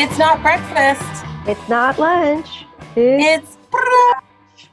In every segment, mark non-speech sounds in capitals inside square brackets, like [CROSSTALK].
It's not breakfast. It's not lunch. It's brunch.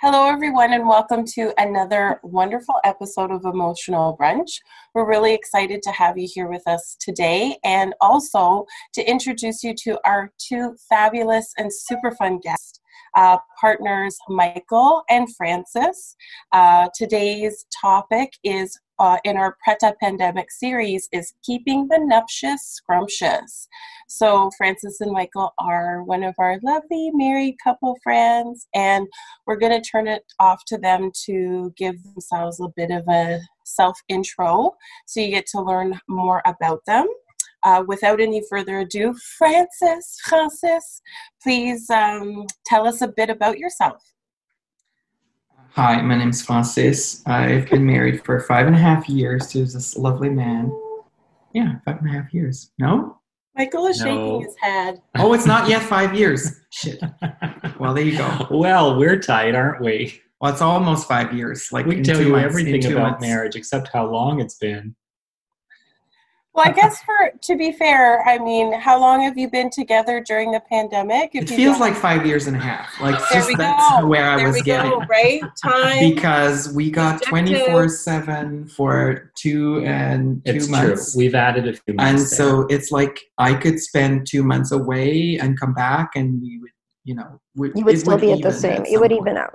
Hello, everyone, and welcome to another wonderful episode of Emotional Brunch. We're really excited to have you here with us today and also to introduce you to our two fabulous and super fun guests. Uh, partners Michael and Francis. Uh, today's topic is uh, in our Preta Pandemic series is keeping the nuptious scrumptious. So Francis and Michael are one of our lovely married couple friends, and we're going to turn it off to them to give themselves a bit of a self intro, so you get to learn more about them. Uh, without any further ado, Francis, Francis, please um, tell us a bit about yourself. Hi, my name's Francis. I've been married for five and a half years to this lovely man. Yeah, five and a half years. No? Michael is No. shaking his head. Oh, it's not yet five years. Shit. [LAUGHS] Well, there you go. well, we're tight, aren't we? Well, it's almost five years. Like We in tell two you months, everything about months. marriage except how long it's been. Well, I guess for to be fair, I mean, how long have you been together during the pandemic? If It feels don't- like five years and a half. Like there just we that's go. where I there was we getting. go, [LAUGHS] right? Time. Because we got twenty four seven for two and two It's months. true. We've added a few and months. there. so it's like I could spend two months away and come back, and we would, you know, would, You would it still be at the same. at It would some even out.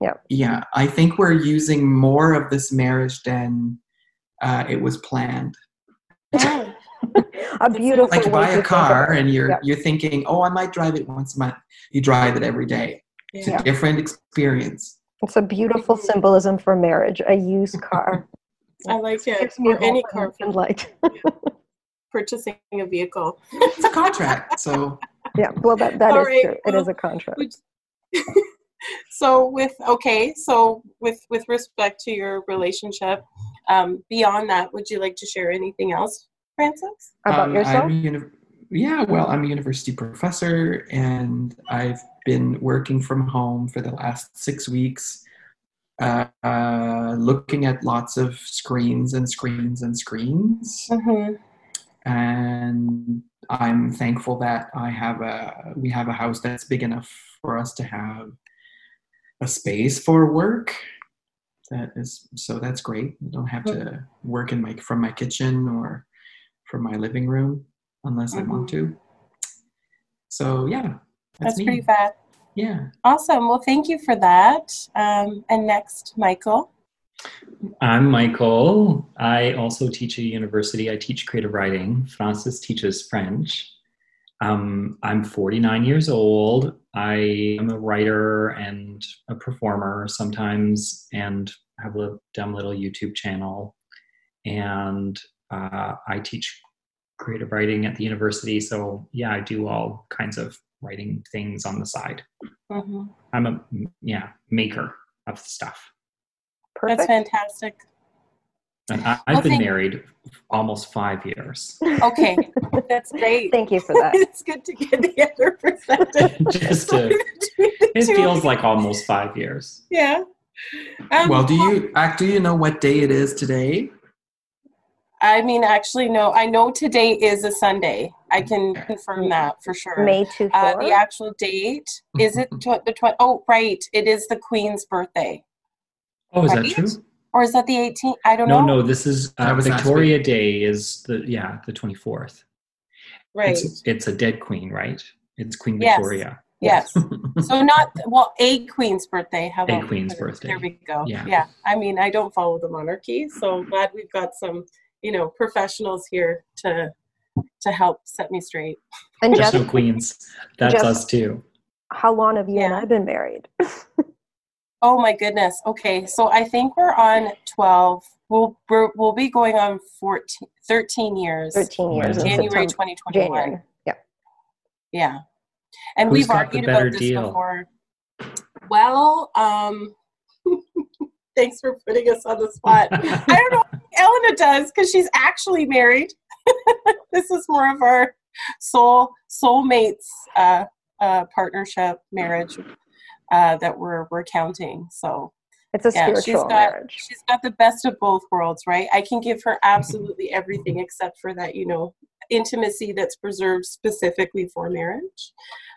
Yeah, Yeah. I think we're using more of this marriage than uh, it was planned. [LAUGHS] A beautiful Like you buy a car and you're Yeah. you're thinking, oh, I might drive it once a month. You drive it every day. It's Yeah. a different experience. It's a beautiful symbolism for marriage. A used [LAUGHS] car. I like it. Gives me Or any car and- for and purchasing a vehicle. It's a contract, so yeah. Well, that that is All right, true. It well, is a contract. Would- [LAUGHS] so with okay, so with with respect to your relationship, um, beyond that, would you like to share anything else, Francis? About um, yourself? I'm uni- yeah, well, I'm a university professor, and I've been working from home for the last six weeks, uh, uh, looking at lots of screens and screens and screens. Mm-hmm. and I'm thankful that I have a we have a house that's big enough for us to have a space for work. That is so that's great. I don't have to work in my from my kitchen or from my living room unless I want to. So yeah, that's, That's me. pretty fat. Yeah. Awesome. Well, thank you for that. Um, and next, Michael. I'm Michael. I also teach at university. I teach creative writing. Francis teaches French. Um, I'm 49 years old. I am a writer and a performer sometimes, and have a dumb little YouTube channel. And uh, I teach creative writing at the university. So yeah, I do all kinds of writing things on the side. hmm I'm a yeah maker of stuff. Perfect. That's fantastic. And I, Well, I've been thank- married almost five years. Okay, [LAUGHS] that's great. Thank you for that. [LAUGHS] it's good to get the other perspective. [LAUGHS] Just to, it feels like almost five years. yeah. Um, Well, do you act? Do you know what day it is today? I mean, actually, no. I know today is a Sunday. I can confirm that for sure. May two Uh, the actual date is it tw- the tw- oh right it is the Queen's birthday Oh, is Right? that true? or is that the 18th I don't No, know no. No. This is That uh, was last Victoria Day. Is the yeah the twenty fourth. right It's it's a dead queen, right? It's Queen Victoria. yes yes. [LAUGHS] so not well a Queen's birthday how A about we queen's birthday. there we go Yeah. yeah I mean I don't follow the monarchy so I'm glad we've got some you know professionals here to to help set me straight and just Jeff, no queens. That's Jeff- us too. how long have you and Yeah. I been married? [LAUGHS] oh my goodness okay so I think we're on 12 we'll we're, we'll be going on 14 13 years Thirteen years. in January 2021 Yeah. Yeah. And Who's we've argued about this deal? before. Well, um [LAUGHS] thanks for putting us on the spot. [LAUGHS] I don't know if Elena does because she's actually married. [LAUGHS] this is more of our soul soulmates uh, uh, partnership marriage uh, that we're we're counting. So It's a yeah, she's spiritual got marriage. she's got the best of both worlds, right? I can give her absolutely everything except for that, you know, intimacy that's preserved specifically for marriage.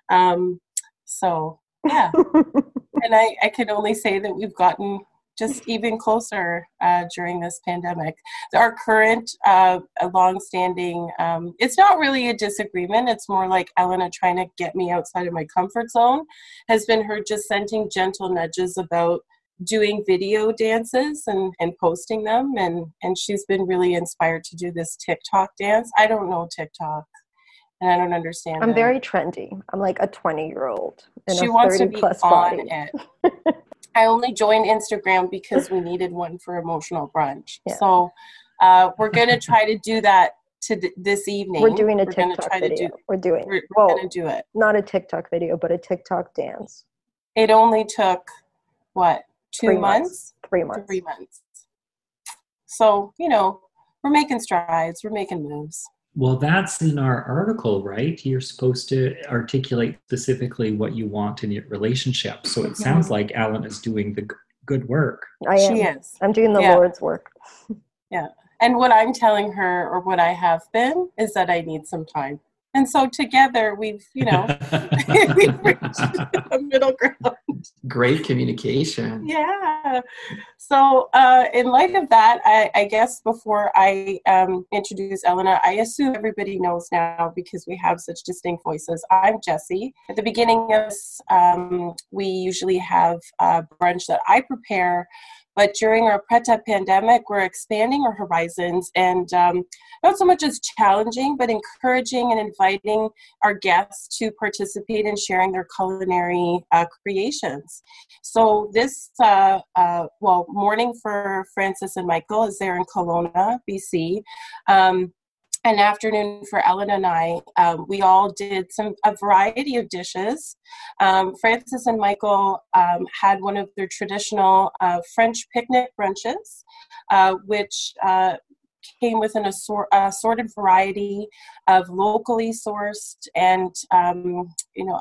Um, so yeah, [LAUGHS] and I, I can only say that we've gotten just even closer uh, during this pandemic. Our current uh, long-standing, um, it's not really a disagreement. It's more like Elena trying to get me outside of my comfort zone. Has been her just sending gentle nudges about doing video dances and, and posting them and and she's been really inspired to do this tiktok dance i don't know tiktok and i don't understand I'm it. very trendy. I'm like a 20 year old in she a wants 30 to be on body. it [LAUGHS] i only joined instagram because we needed one for emotional brunch Yeah. so uh, we're going to try to do that to th- this evening We're doing a We're TikTok try to video. do We're doing we're, we're going to do it not a TikTok video, but a TikTok dance. it only took what two Three months months. Three months. three months. So, you know, we're making strides, we're making moves. Well, that's in our article, right? You're supposed to articulate specifically what you want in your relationship. So it Mhm. sounds like Alan is doing the good work. I am. She is. I'm doing the Yeah. Lord's work. Yeah. And what I'm telling her, or what I have been, is that I need some time. And so together we've, you know, [LAUGHS] [LAUGHS] we've reached a middle ground. Great communication. Yeah. So, uh, in light of that, I, I guess before I um, introduce Elena, I assume everybody knows now because we have such distinct voices. I'm Jessie. At the beginning of this, um, we usually have a brunch that I prepare. But during our Preta pandemic, we're expanding our horizons and um, not so much as challenging, but encouraging and inviting our guests to participate in sharing their culinary uh, creations. So this, uh, uh, well, morning for Francis and Michael is there in Kelowna, BC. Um, an afternoon for Ellen and I. Um, we all did some a variety of dishes. Um, Francis and Michael um, had one of their traditional uh, French picnic brunches, uh, which uh, came with an assor- assorted variety of locally sourced and um, you know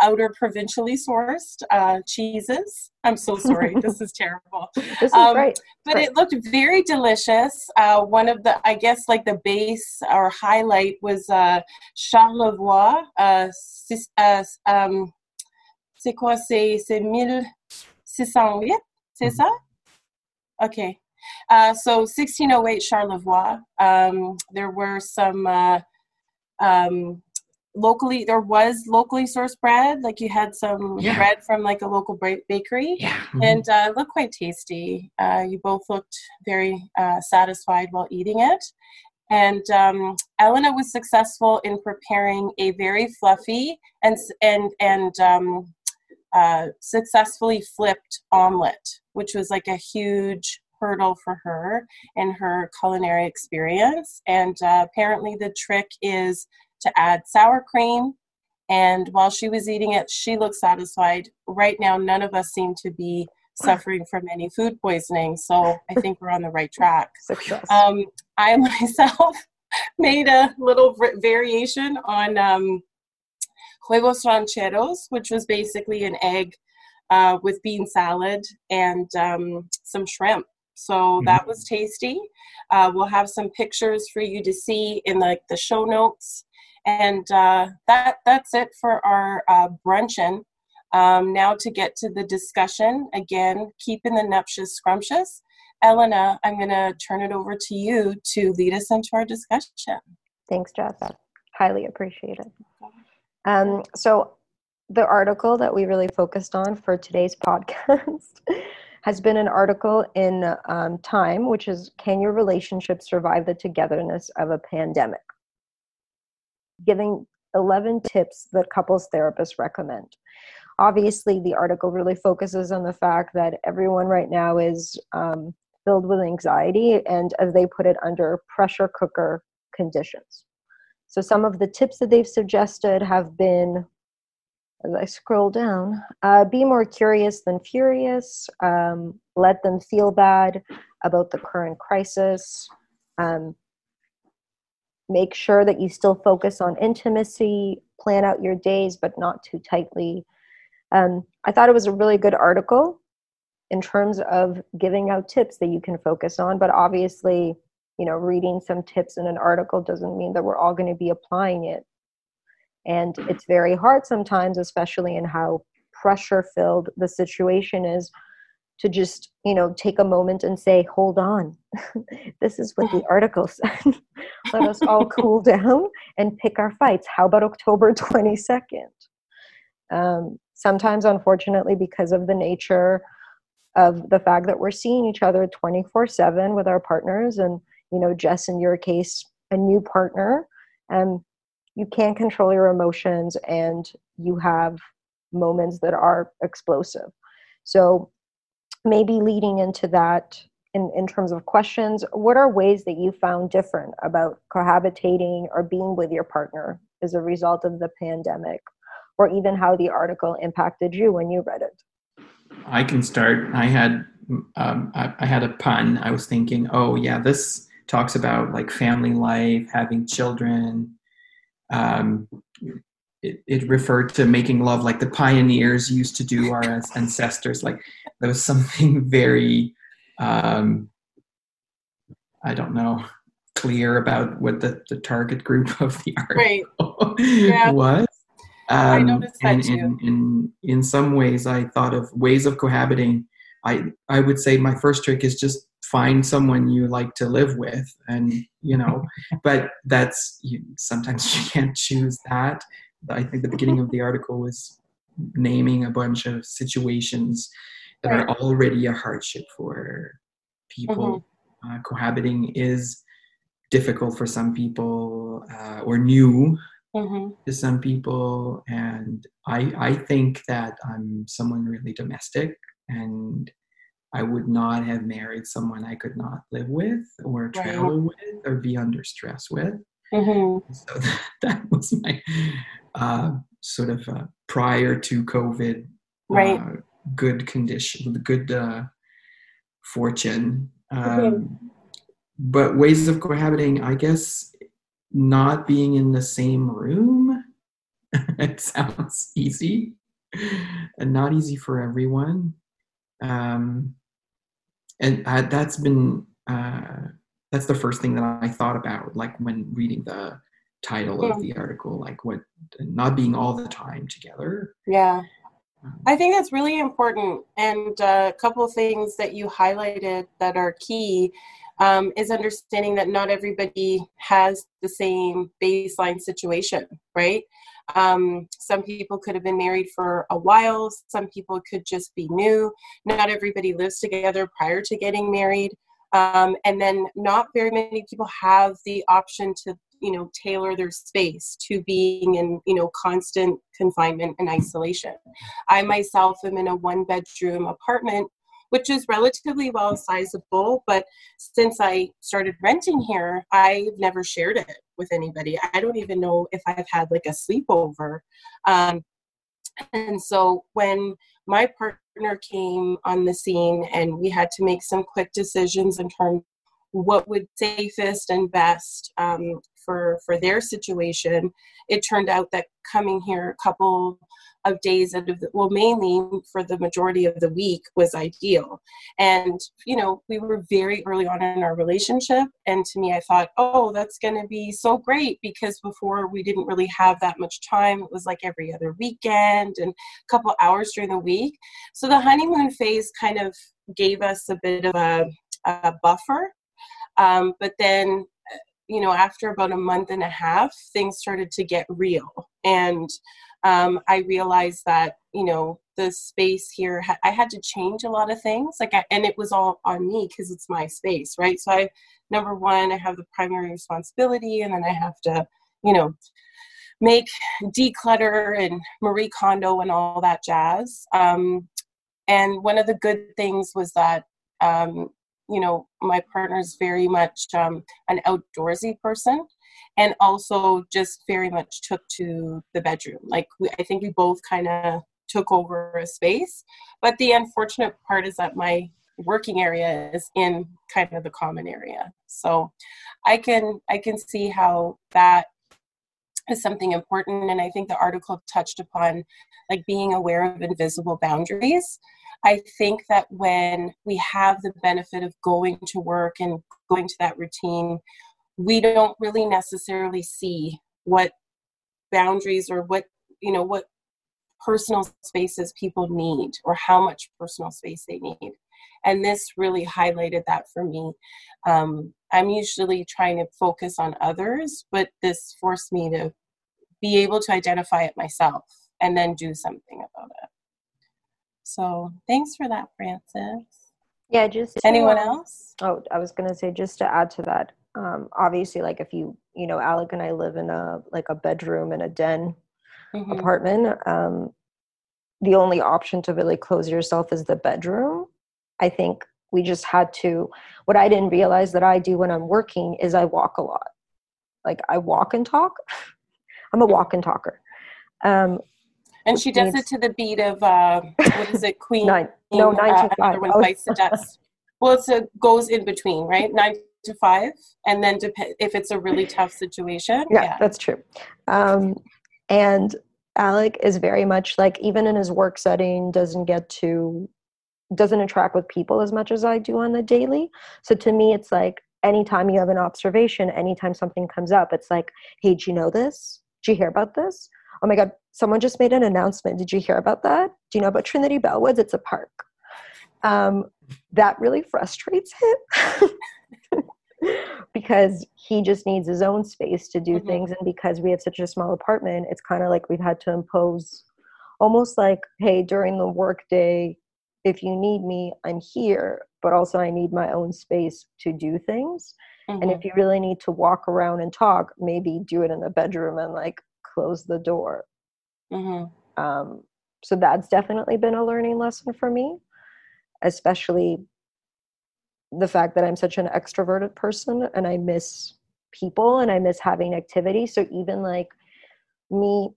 outer provincially sourced uh, cheeses. I'm so sorry, [LAUGHS] this is terrible. This is Um, great. But Right. it looked very delicious. Uh, one of the, I guess, like the base or highlight was uh, Charlevoix. Uh, six- uh, um, c'est quoi? C'est c'est 1608, c'est Mhm. ça? Okay. Uh, so 1608 Charlevoix. Um, there were some uh, um, locally, there was locally sourced bread. Like you had some Yeah. bread from like a local bakery Yeah. and uh, it looked quite tasty. Uh, you both looked very uh, satisfied while eating it. And um, Elena was successful in preparing a very fluffy and and and um, uh, successfully flipped omelet, which was like a huge hurdle for her in her culinary experience. And uh, apparently, the trick is to add sour cream. And while she was eating it, she looked satisfied. Right now, none of us seem to be suffering from any food poisoning. So I think we're on the right track. [LAUGHS] Um, I myself [LAUGHS] made a little v- variation on um, huevos rancheros, which was basically an egg uh, with bean salad and um, some shrimp. So that was tasty. Uh, we'll have some pictures for you to see in the, the show notes. And uh, that that's it for our uh, brunchin'. Um, now to get to the discussion again, keeping the nuptious scrumptious. Elena, I'm going to turn it over to you to lead us into our discussion. Thanks, Jess. Highly appreciate it. Um, so, the article that we really focused on for today's [LAUGHS] podcast has been an article in um, Time, which is Can Your Relationship Survive the Togetherness of a Pandemic? Giving 11 tips that couples therapists recommend. Obviously, the article really focuses on the fact that everyone right now is um, filled with anxiety and, as they put it, under pressure cooker conditions. So, some of the tips that they've suggested have been, as I scroll down, uh, be more curious than furious, um, let them feel bad about the current crisis, um, make sure that you still focus on intimacy, plan out your days, but not too tightly. Um, I thought it was a really good article in terms of giving out tips that you can focus on, but obviously, you know reading some tips in an article doesn't mean that we're all going to be applying it and it's very hard sometimes especially in how pressure filled the situation is to just you know take a moment and say hold on. [LAUGHS] This is what the [LAUGHS] article said. [LAUGHS] Let us all cool down and pick our fights. How about october 22nd um, sometimes unfortunately because of the nature of the fact that we're seeing each other 24 7 with our partners and you know jess in your case a new partner and you can't control your emotions and you have moments that are explosive. So maybe leading into that in, in terms of questions what are ways that you found different about cohabitating or being with your partner as a result of the pandemic or even how the article impacted you when you read it I can start. I had um, I, I, had a pun. I was thinking, oh yeah, this talks about like family life, having children. Um, it, it referred to making love like the pioneers used to do, our [LAUGHS] ancestors. Like there was something [LAUGHS] very, um, I don't know, clear about what the, the target group [LAUGHS] of the article right. yeah. was. Um, I noticed that and, too. In, in, in some ways, I thought of ways of cohabiting. I, I would say my first trick is just find someone you like to live with and you know but that's you, sometimes you can't choose that i think the beginning of the article was naming a bunch of situations that right. are already a hardship for people mm-hmm. uh, cohabiting is difficult for some people uh, or new mm-hmm. to some people and i i think that i'm someone really domestic and i would not have married someone i could not live with or travel right. with or be under stress with mm-hmm. so that, [LAUGHS] that, was my uh, sort of uh, prior to covid right uh, good condition good uh, fortune um, but ways of cohabiting i guess not being in the same room. [LAUGHS] it sounds easy and not easy for everyone. Um, and I, that's been uh, that's the first thing that I thought about, like when reading the title of the article, like what not being all the time together. Yeah. Um, I think that's really important. And uh, a couple of things that you highlighted that are key um, is understanding that not everybody has the same baseline situation, right? Um, some people could have been married for a while, some people could just be new. Not everybody lives together prior to getting married. Um, and then not very many people have the option to you know tailor their space to being in you know constant confinement and isolation i myself am in a one bedroom apartment which is relatively well sizable. But since I started renting here, I've never shared it with anybody. I don't even know if I've had like a sleepover. Um, and so when my partner came on the scene and we had to make some quick decisions in terms what would safest and best um, for for their situation. It turned out that coming here a couple of days out of the, well mainly for the majority of the week was ideal. And you know we were very early on in our relationship and to me i thought oh that's going to be so great because before we didn't really have that much time. It was like every other weekend and a couple hours during the week. So the honeymoon phase kind of gave us a bit of a, a buffer um, but then you know after about a month and a half things started to get real. And um, I realized that you know the space here I had to change a lot of things. Like I, and it was all on me because it's my space right? So I number one I have the primary responsibility and then I have to you know make declutter and Marie Kondo and all that jazz. Um, and one of the good things was that um, you know my partner is very much um, an outdoorsy person and also just very much took to the bedroom. Like we, I think we both kind of took over a space. But the unfortunate part is that my working area is in kind of the common area. So I can I can see how that is something important and I think the article touched upon like being aware of invisible boundaries. I think that when we have the benefit of going to work and going to that routine, we don't really necessarily see what boundaries or what, you know, what personal spaces people need or how much personal space they need. And this really highlighted that for me. Um, I'm usually trying to focus on others, but this forced me to be able to identify it myself and then do something about it. So thanks for that, Francis. Yeah, just anyone um, else? Oh, I was gonna say just to add to that. Um, obviously, like if you, you know, Alec and I live in a like a bedroom and a den Mhm. apartment. Um, the only option to really close yourself is the bedroom. I think we just had to. What I didn't realize that I do when I'm working is I walk a lot. Like I walk and talk. [LAUGHS] I'm a walk and talker. Um, And she does it to the beat of uh, what is it, Queen? nine, no, nine uh, to five. Another one was- bites the dust. Well, it's a goes in between, right? Nine to five, and then dep- if it's a really tough situation, yeah, that's true. Um, and Alec is very much like, even in his work setting, doesn't get to, doesn't interact with people as much as I do on the daily. So to me, it's like anytime you have an observation, anytime something comes up, it's like, hey, do you know this? Did you hear about this? Oh my God, someone just made an announcement. Did you hear about that? Do you know about Trinity Bellwoods? It's a park. Um, that really frustrates him. [LAUGHS] because he just needs his own space to do Mhm. things and because we have such a small apartment it's kind of like we've had to impose almost like hey during the workday if you need me i'm here but also i need my own space to do things and Mhm. if you really need to walk around and talk maybe do it in the bedroom and like close the door Mhm. um, so that's definitely been a learning lesson for me especially the fact that i'm such an extroverted person and i miss people and i miss having activity so even like me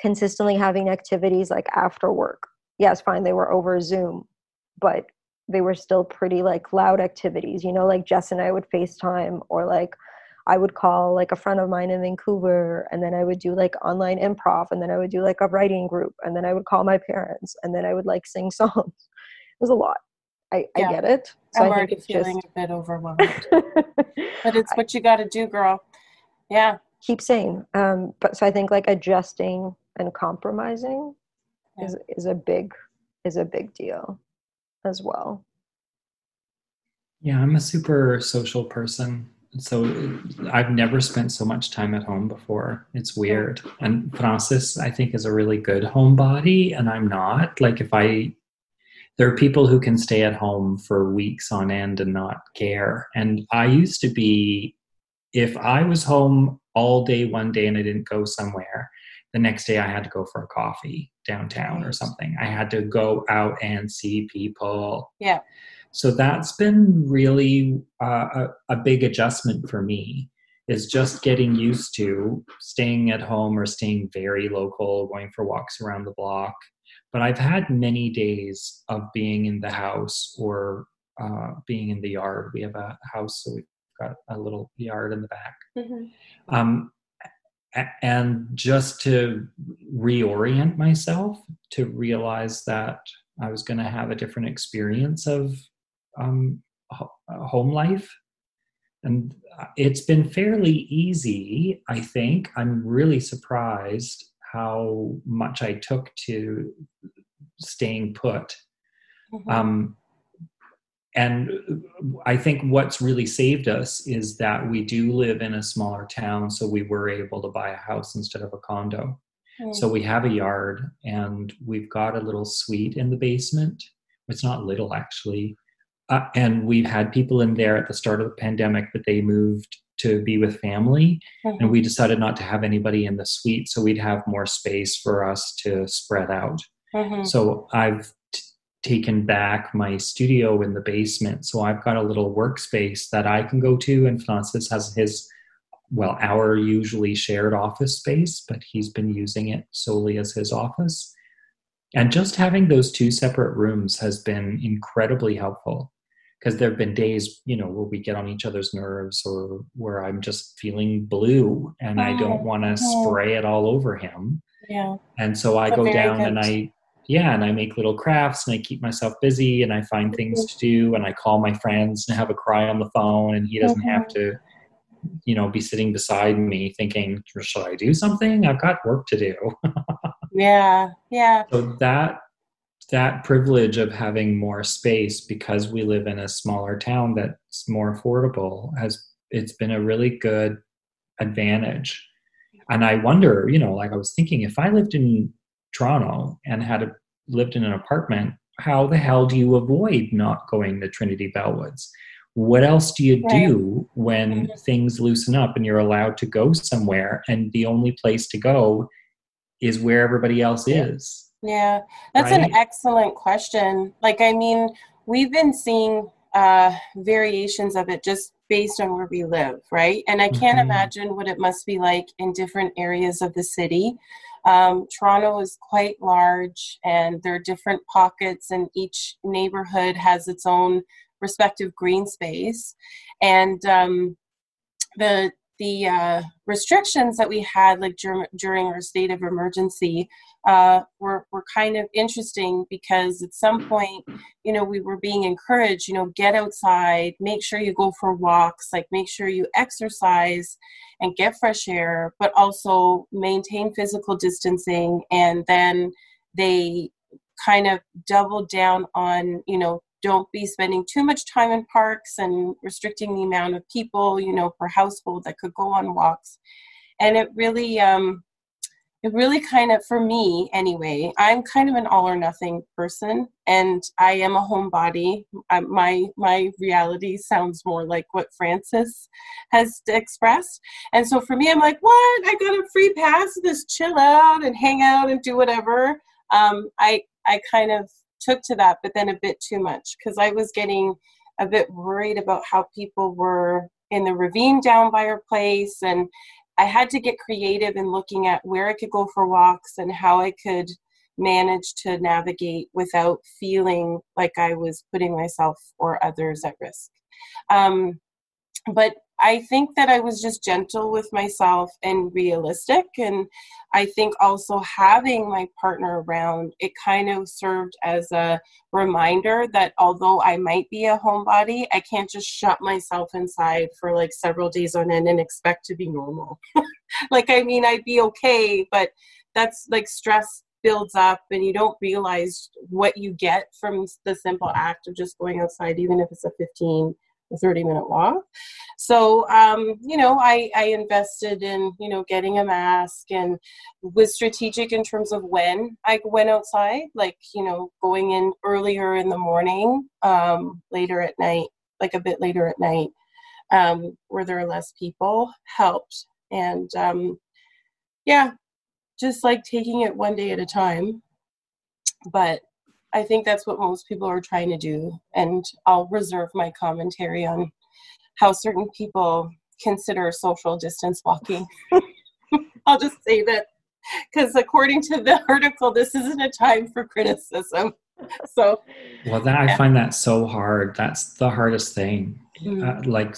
consistently having activities like after work yes fine they were over zoom but they were still pretty like loud activities you know like jess and i would facetime or like I would call like a friend of mine in Vancouver and then I would do like online improv and then I would do like a writing group and then I would call my parents and then I would like sing [LAUGHS] songs. It was a lot. I, Yeah. I get it. So I'm I already think it's feeling just a bit overwhelmed, [LAUGHS] but it's what you got to do, girl. Yeah. keep saying. Um, but so I think like adjusting and compromising Yeah. is is a big is a big deal as well. Yeah, I'm a super social person. So I've never spent so much time at home before. It's weird. And Francis, I think, is a really good homebody, and I'm not. Like, if I, there are people who can stay at home for weeks on end and not care. And I used to be, if I was home all day one day and I didn't go somewhere, the next day I had to go for a coffee downtown or something. I had to go out and see people. Yeah. So that's been really uh, a, a big adjustment for me is just getting used to staying at home or staying very local, going for walks around the block. But I've had many days of being in the house or uh, being in the yard. We have a house, so we've got a little yard in the back. Mhm. Um, and just to reorient myself to realize that I was going to have a different experience of um, ho- uh, home life. And uh, it's been fairly easy, I think. I'm really surprised how much I took to staying put. Mhm. Um, and I think what's really saved us is that we do live in a smaller town, so we were able to buy a house instead of a condo. Mm. So we have a yard and we've got a little suite in the basement. It's not little actually. Uh, and we've had people in there at the start of the pandemic, but they moved to be with family. Mhm. And we decided not to have anybody in the suite so we'd have more space for us to spread out. Mhm. So I've t- taken back my studio in the basement. So I've got a little workspace that I can go to, and Francis has his, well, our usually shared office space, but he's been using it solely as his office. And just having those two separate rooms has been incredibly helpful because there have been days, you know, where we get on each other's nerves or where I'm just feeling blue and I don't want to spray it all over him Yeah. and so I That's go down and I yeah, and I make little crafts and I keep myself busy and I find things to do and I call my friends and have a cry on the phone and he doesn't have Mm-hmm. to, you know, be sitting beside me thinking, should I do something? I've got work to do. [LAUGHS] Yeah, yeah, so that that privilege of having more space because we live in a smaller town that's more affordable has it's been a really good advantage. And i wonder you know like i was thinking if i lived in toronto and had a, lived in an apartment how the hell do you avoid not going to trinity bellwoods? What else do you Right. do when mm-hmm. things loosen up and you're allowed to go somewhere and the only place to go is where everybody else is yeah. That's an excellent question. Like, I mean, we've been seeing uh, variations of it just based on where we live, right? And I can't Mhm. imagine what it must be like in different areas of the city. Um, Toronto is quite large, and there are different pockets, and each neighborhood has its own respective green space. And um, the the uh, restrictions that we had, like dur- during our state of emergency, uh, were were kind of interesting because at some point, you know, we were being encouraged, you know, get outside, make sure you go for walks, like make sure you exercise and get fresh air, but also maintain physical distancing. And then they kind of doubled down on, you know, don't be spending too much time in parks and restricting the amount of people, you know, per household that could go on walks. And it really, um, it really kind of, for me anyway, I'm kind of an all or nothing person, and I am a homebody. I, my my reality sounds more like what Francis has expressed, and so for me, I'm like, what? I got a free pass just chill out and hang out and do whatever. Um, I I kind of took to that, but then a bit too much because I was getting a bit worried about how people were in the ravine down by our place and I had to get creative in looking at where I could go for walks and how I could manage to navigate without feeling like I was putting myself or others at risk. Um, but I think that I was just gentle with myself and realistic. And I think also having my partner around, it kind of served as a reminder that although I might be a homebody, I can't just shut myself inside for like several days on end and expect to be normal. [LAUGHS] like, I mean, I'd be okay, but that's like stress builds up and you don't realize what you get from the simple act of just going outside, even if it's a 15 or 30 minute walk. So, um, you know, I, I invested in, you know, getting a mask and was strategic in terms of when I went outside, like, you know, going in earlier in the morning, um, later at night, like a bit later at night, um, where there are less people helped. And um, yeah, just like taking it one day at a time. But I think that's what most people are trying to do. And I'll reserve my commentary on how certain people consider social distance walking. [LAUGHS] I'll just say that because according to the article, this isn't a time for criticism. So, Well, that I find that so hard. That's the hardest thing. mm, Uh, like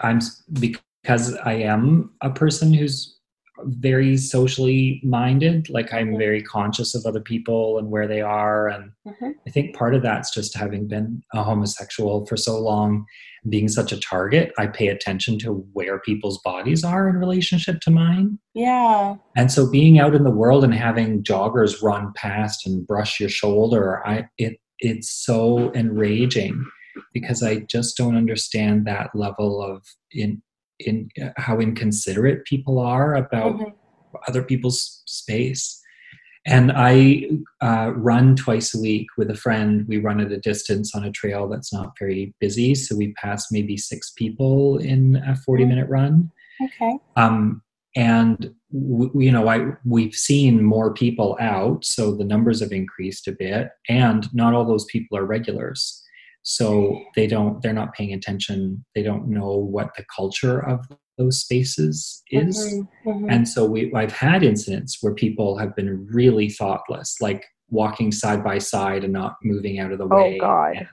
I'm because I am a person who's very socially minded. Like I'm very conscious of other people and where they are, and mhm, I think part of that's just having been a homosexual for so long, being such a target. I pay attention to where people's bodies are in relationship to mine. yeah, And so being out in the world and having joggers run past and brush your shoulder, I it it's so enraging because I just don't understand that level of in in how inconsiderate people are about mhm, other people's space. And I uh, run twice a week with a friend. We run at a distance on a trail that's not very busy, so we pass maybe six people in a forty-minute run. Okay, um, and w- you know I, we've seen more people out so the numbers have increased a bit and not all those people are regulars so they don't they're not paying attention. They don't know what the culture of those spaces is. Mhm, mhm, and so we i've had incidents where people have been really thoughtless like walking side by side and not moving out of the way Oh, way God. and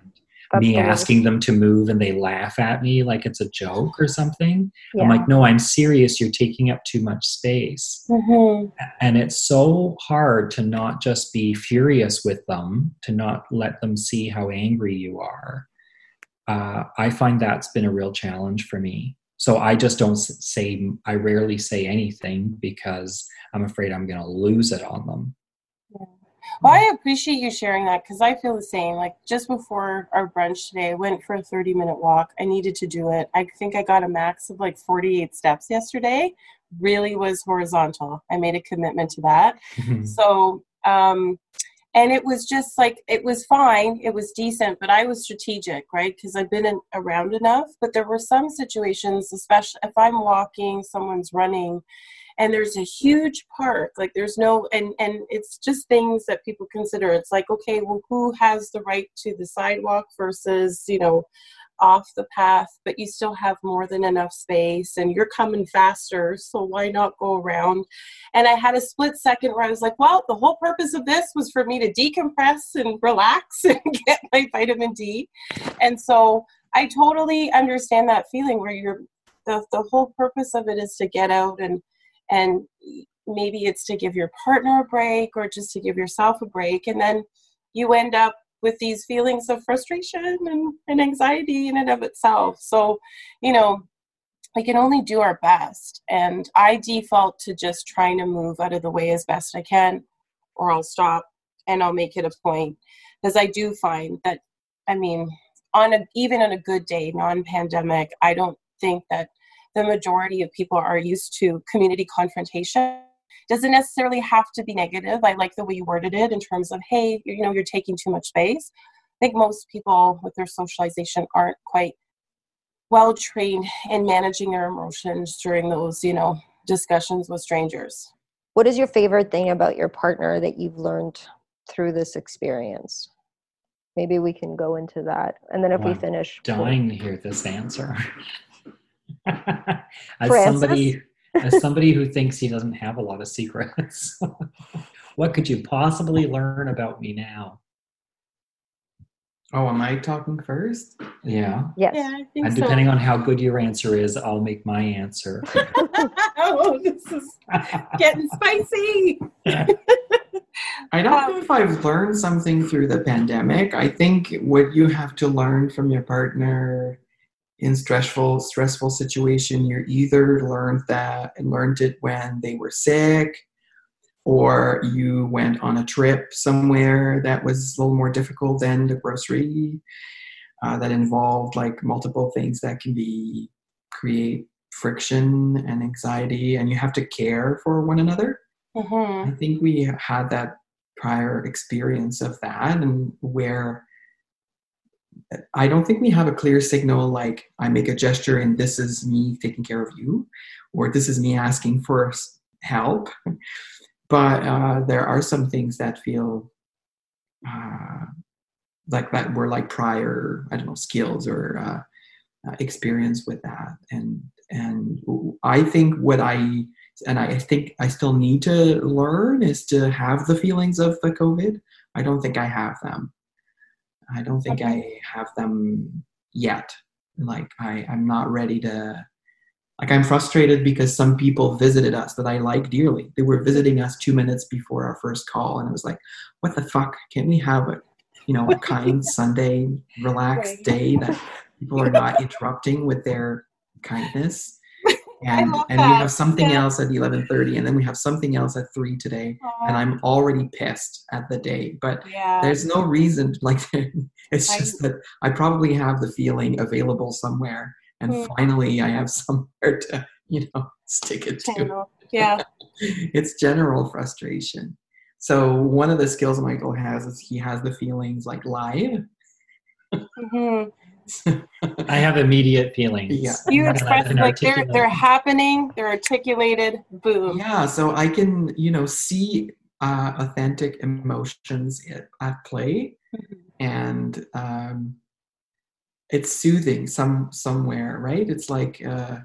That's me worst. asking them to move and they laugh at me like it's a joke or something. Yeah. I'm like, no, I'm serious. You're taking up too much space. Mhm. And it's so hard to not just be furious with them, to not let them see how angry you are. Uh, I find that's been a real challenge for me. So I just don't say, I rarely say anything because I'm afraid I'm going to lose it on them. Well, I appreciate you sharing that because I feel the same. Like just before our brunch today, I went for a 30 minute walk. I needed to do it. I think I got a max of like 48 steps yesterday. Really was horizontal. I made a commitment to that. So, um, and it was just like, it was fine. It was decent, but I was strategic, right? Because I've been in, around enough. But there were some situations, especially if I'm walking, someone's running, and there's a huge park like there's no and and it's just things that people consider. It's like okay well who has the right to the sidewalk versus you know off the path but you still have more than enough space and you're coming faster so why not go around? And i had a split second where i was like well the whole purpose of this was for me to decompress and relax [LAUGHS] and get my vitamin d. And so i totally understand that feeling where you're the, the whole purpose of it is to get out and and maybe it's to give your partner a break or just to give yourself a break and then you end up with these feelings of frustration and, and anxiety in and of itself. So you know we can only do our best and i default to just trying to move out of the way as best i can or i'll stop and i'll make it a point because i do find that i mean on a even on a good day non-pandemic i don't think that the majority of people are used to community confrontation doesn't necessarily have to be negative i like the way you worded it in terms of hey you know you're taking too much space i think most people with their socialization aren't quite well trained in managing their emotions during those you know discussions with strangers What is your favorite thing about your partner that you've learned through this experience? Maybe we can go into that. And then if we Wow. finish, we'll- dying to hear this answer. [LAUGHS] [LAUGHS] as Francis? somebody as somebody who thinks he doesn't have a lot of secrets, [LAUGHS] what could you possibly learn about me now? Oh, am I talking first? Yeah. yes. yeah i think And so depending on how good your answer is, I'll make my answer. [LAUGHS] oh this is getting spicy I don't know if I've learned something through the pandemic. I think what you have to learn from your partner in stressful stressful situation, you either learned that and learned it when they were sick, or you went on a trip somewhere that was a little more difficult than the grocery, uh, that involved like multiple things that can be create friction and anxiety, and you have to care for one another. hmm I think we had that prior experience of that, and where I don't think we have a clear signal like I make a gesture and this is me taking care of you, or this is me asking for help. But uh, there are some things that feel uh, like that were like prior, I don't know, skills or uh, uh, experience with that, and and I think what I and I think I still need to learn is to have the feelings of the COVID. I don't think I have them. I don't think I have them yet. Like I, I'm not ready to. Like I'm frustrated because some people visited us that I like dearly. They were visiting us two minutes before our first call, and I was like, "What the fuck? Can't we have a, you know, a [LAUGHS] kind Sunday, relaxed Right. day that people are not interrupting with their kindness?" And and we have something Yeah. else at 11:30 and then we have something else at 3 today and I'm already pissed at the day but yeah. there's no reason [LAUGHS] like it's I- just that I probably have the feeling available somewhere and Hmm. finally I have [LAUGHS] somewhere to you know stick it to. Yeah. [LAUGHS] It's general frustration. So one of the skills Michael has is he has the feelings like live I have immediate feelings. Yeah. you express like they're they're happening they're articulated boom yeah so i can you know see uh, authentic emotions at, at play Mhm. and um, it's soothing some somewhere right it's like uh,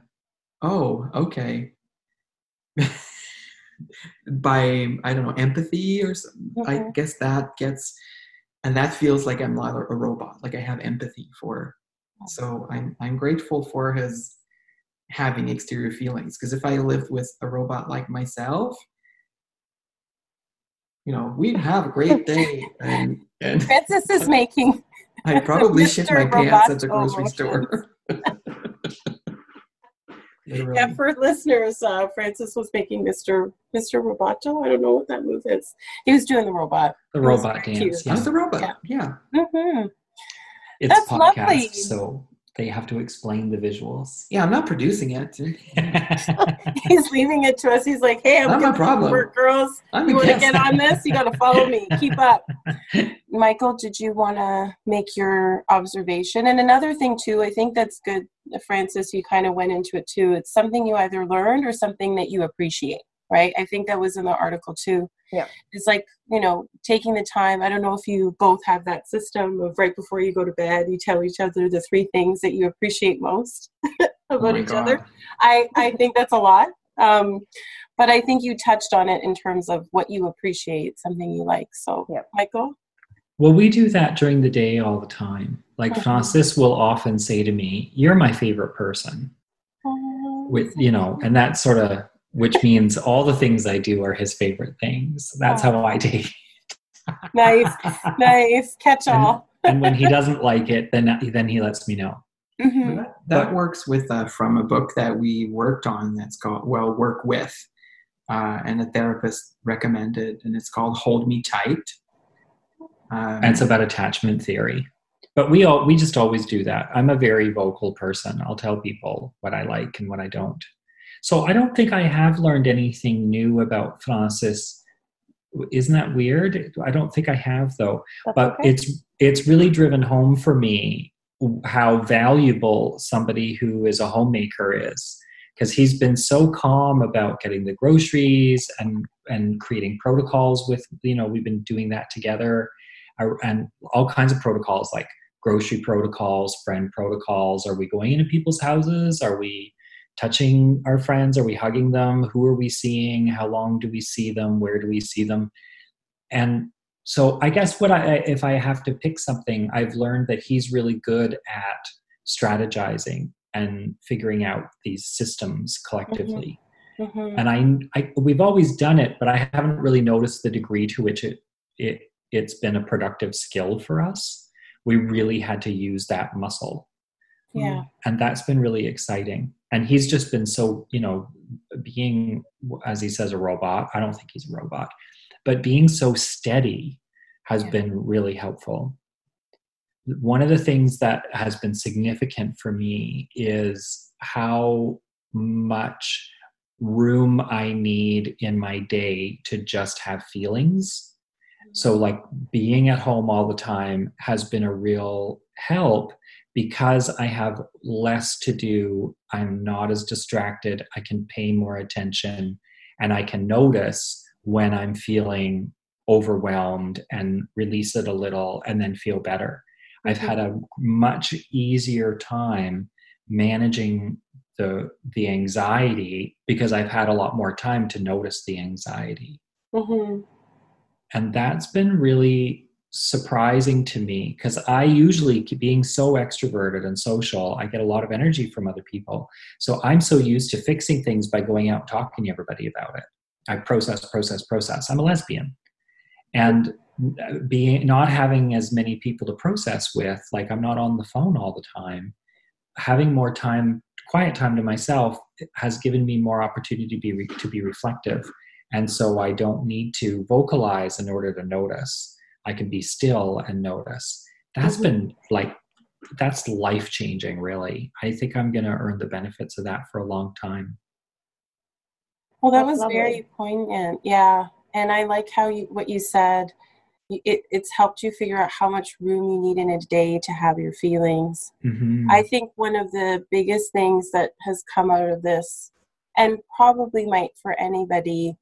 oh okay [LAUGHS] by i don't know empathy or some, i Mhm. guess that gets and that feels like I'm not a robot. Like I have empathy for. So I'm I'm grateful for his having exterior feelings because if I lived with a robot like myself, you know, we'd have a great [LAUGHS] day. And, and Francis is making. [LAUGHS] I'd probably shit my pants at the grocery store. [LAUGHS] yeah, for listeners, uh, Francis was making Mr. Mr. Roboto. I don't know what that move is. He was doing the robot. The robot dance. Yeah. the robot. Yeah. yeah. Mm-hmm. It's That's podcast, lovely. so they have to explain the visuals. Yeah, I'm not producing it. [LAUGHS] [LAUGHS] He's leaving it to us. He's like, "Hey, I'm not my problem. work, girls. I'm you want to get on this? You got to follow me. [LAUGHS] Keep up." Michael, did you want to make your observation? And another thing too, I think that's good, Francis. You kind of went into it too. It's something you either learned or something that you appreciate, right? I think that was in the article too. Yeah. It's like, you know, taking the time. I don't know if you both have that system of right before you go to bed, you tell each other the three things that you appreciate most [LAUGHS] about oh each God. other. I, I think that's a lot. Um, but I think you touched on it in terms of what you appreciate, something you like. So, yep. Michael? Well, we do that during the day all the time. Like mm-hmm. Francis will often say to me, You're my favorite person. Oh, With, you know, and that sort of which means all the things I do are his favorite things. That's how I take it. nice, nice, catch all. and, and, when he [LAUGHS] doesn't like it, then then he lets me know. Mm-hmm. That, that works with uh, from a book that we worked on. That's called well, work with, uh, and a therapist recommended, and it's called Hold Me Tight. Um, and it's about attachment theory. But we all we just always do that. I'm a very vocal person. I'll tell people what I like and what I don't. So I don't think I have learned anything new about Francis. Isn't that weird? I don't think I have though. That's but okay. it's it's really driven home for me how valuable somebody who is a homemaker is because he's been so calm about getting the groceries and and creating protocols with you know we've been doing that together and all kinds of protocols like grocery protocols friend protocols are we going into people's houses are we touching our friends? Are we hugging them? Who are we seeing? How long do we see them? Where do we see them? And so I guess what I if I have to pick something, I've learned that he's really good at strategizing and figuring out these systems collectively. Mm-hmm. Mm-hmm. And I, I we've always done it, but I haven't really noticed the degree to which it it it's been a productive skill for us. We really had to use that muscle. Yeah. And that's been really exciting and he's just been so you know being as he says a robot. I don't think he's a robot. But being so steady has yeah. been really helpful. One of the things that has been significant for me is how much room i need in my day to just have feelings. So like being at home all the time has been a real help because I have less to do, I'm not as distracted, I can pay more attention, and I can notice when I'm feeling overwhelmed and release it a little and then feel better. Mm-hmm. I've had a much easier time managing the the anxiety because I've had a lot more time to notice the anxiety. Mm-hmm. And that's been really surprising to me because I usually, being so extroverted and social, I get a lot of energy from other people. So I'm so used to fixing things by going out and talking to everybody about it. I process, process, process. I'm a lesbian. And uh, being not having as many people to process with, like I'm not on the phone all the time, having more time, quiet time to myself eh, has given me more opportunity to be, to be reflective. And so I don't need to vocalize in order to notice I can be still and notice. That's mm-hmm. been like that's life changing really. I think I'm going to earn the benefits of that for a long time. Well, that was very poignant. Yeah. And I like how you what you said it, it's helped you figure out how much room you need in a day to have your feelings. Mm-hmm. I think one of the biggest things that has come out of this, and probably might for anybody,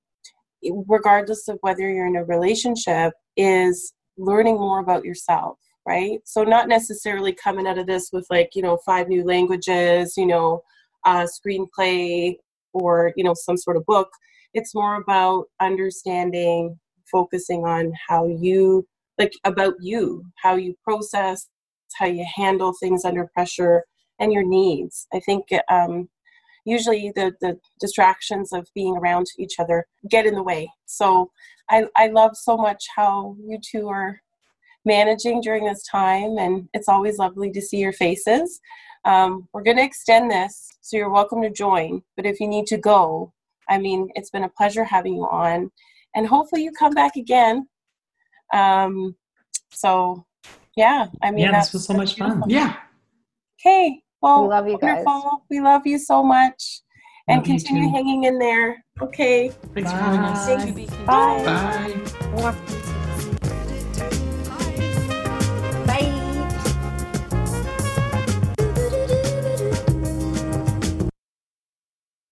regardless of whether you're in a relationship, is learning more about yourself right so not necessarily coming out of this with like you know five new languages you know a screenplay or you know some sort of book it's more about understanding focusing on how you like about you, how you process, how you handle things under pressure, and your needs. I think um, usually the, the distractions of being around each other get in the way. So I, I love so much how you two are managing during this time, and it's always lovely to see your faces. Um, we're going to extend this, so you're welcome to join. But if you need to go, I mean, it's been a pleasure having you on, and hopefully you come back again. Um, so, yeah, I mean, yeah, this was so much fun. Yeah. Okay, well, We love you guys. wonderful. We love you so much, and Love you continue hanging in there. Okay, Thanks for having us. Bye. thank you. Bye. Mwah.